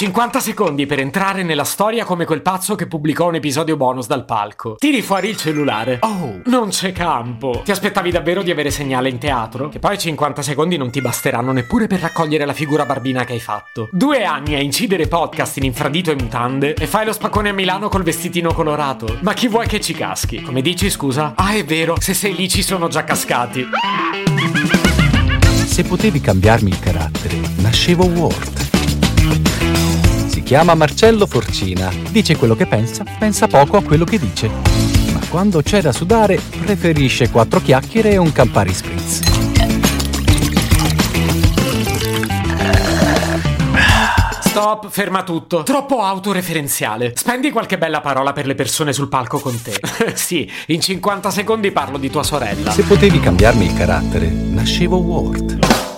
50 secondi per entrare nella storia come quel pazzo che pubblicò un episodio bonus dal palco. Tiri fuori il cellulare. Oh, non c'è campo. Ti aspettavi davvero di avere segnale in teatro? Che poi 50 secondi non ti basteranno neppure per raccogliere la figura barbina che hai fatto. Due anni a incidere podcast in infradito e mutande e fai lo spaccone a Milano col vestitino colorato. Ma chi vuoi che ci caschi? Come dici, scusa? Ah, è vero, se sei lì ci sono già cascati. Se potevi cambiarmi il carattere, nascevo Ward. Chiama Marcello Forcina, dice quello che pensa, pensa poco a quello che dice. Ma quando c'è da sudare, preferisce quattro chiacchiere e un Campari Spritz. Stop, ferma tutto. Troppo autoreferenziale. Spendi qualche bella parola per le persone sul palco con te. sì, in 50 secondi parlo di tua sorella. Se potevi cambiarmi il carattere, nascevo Ward.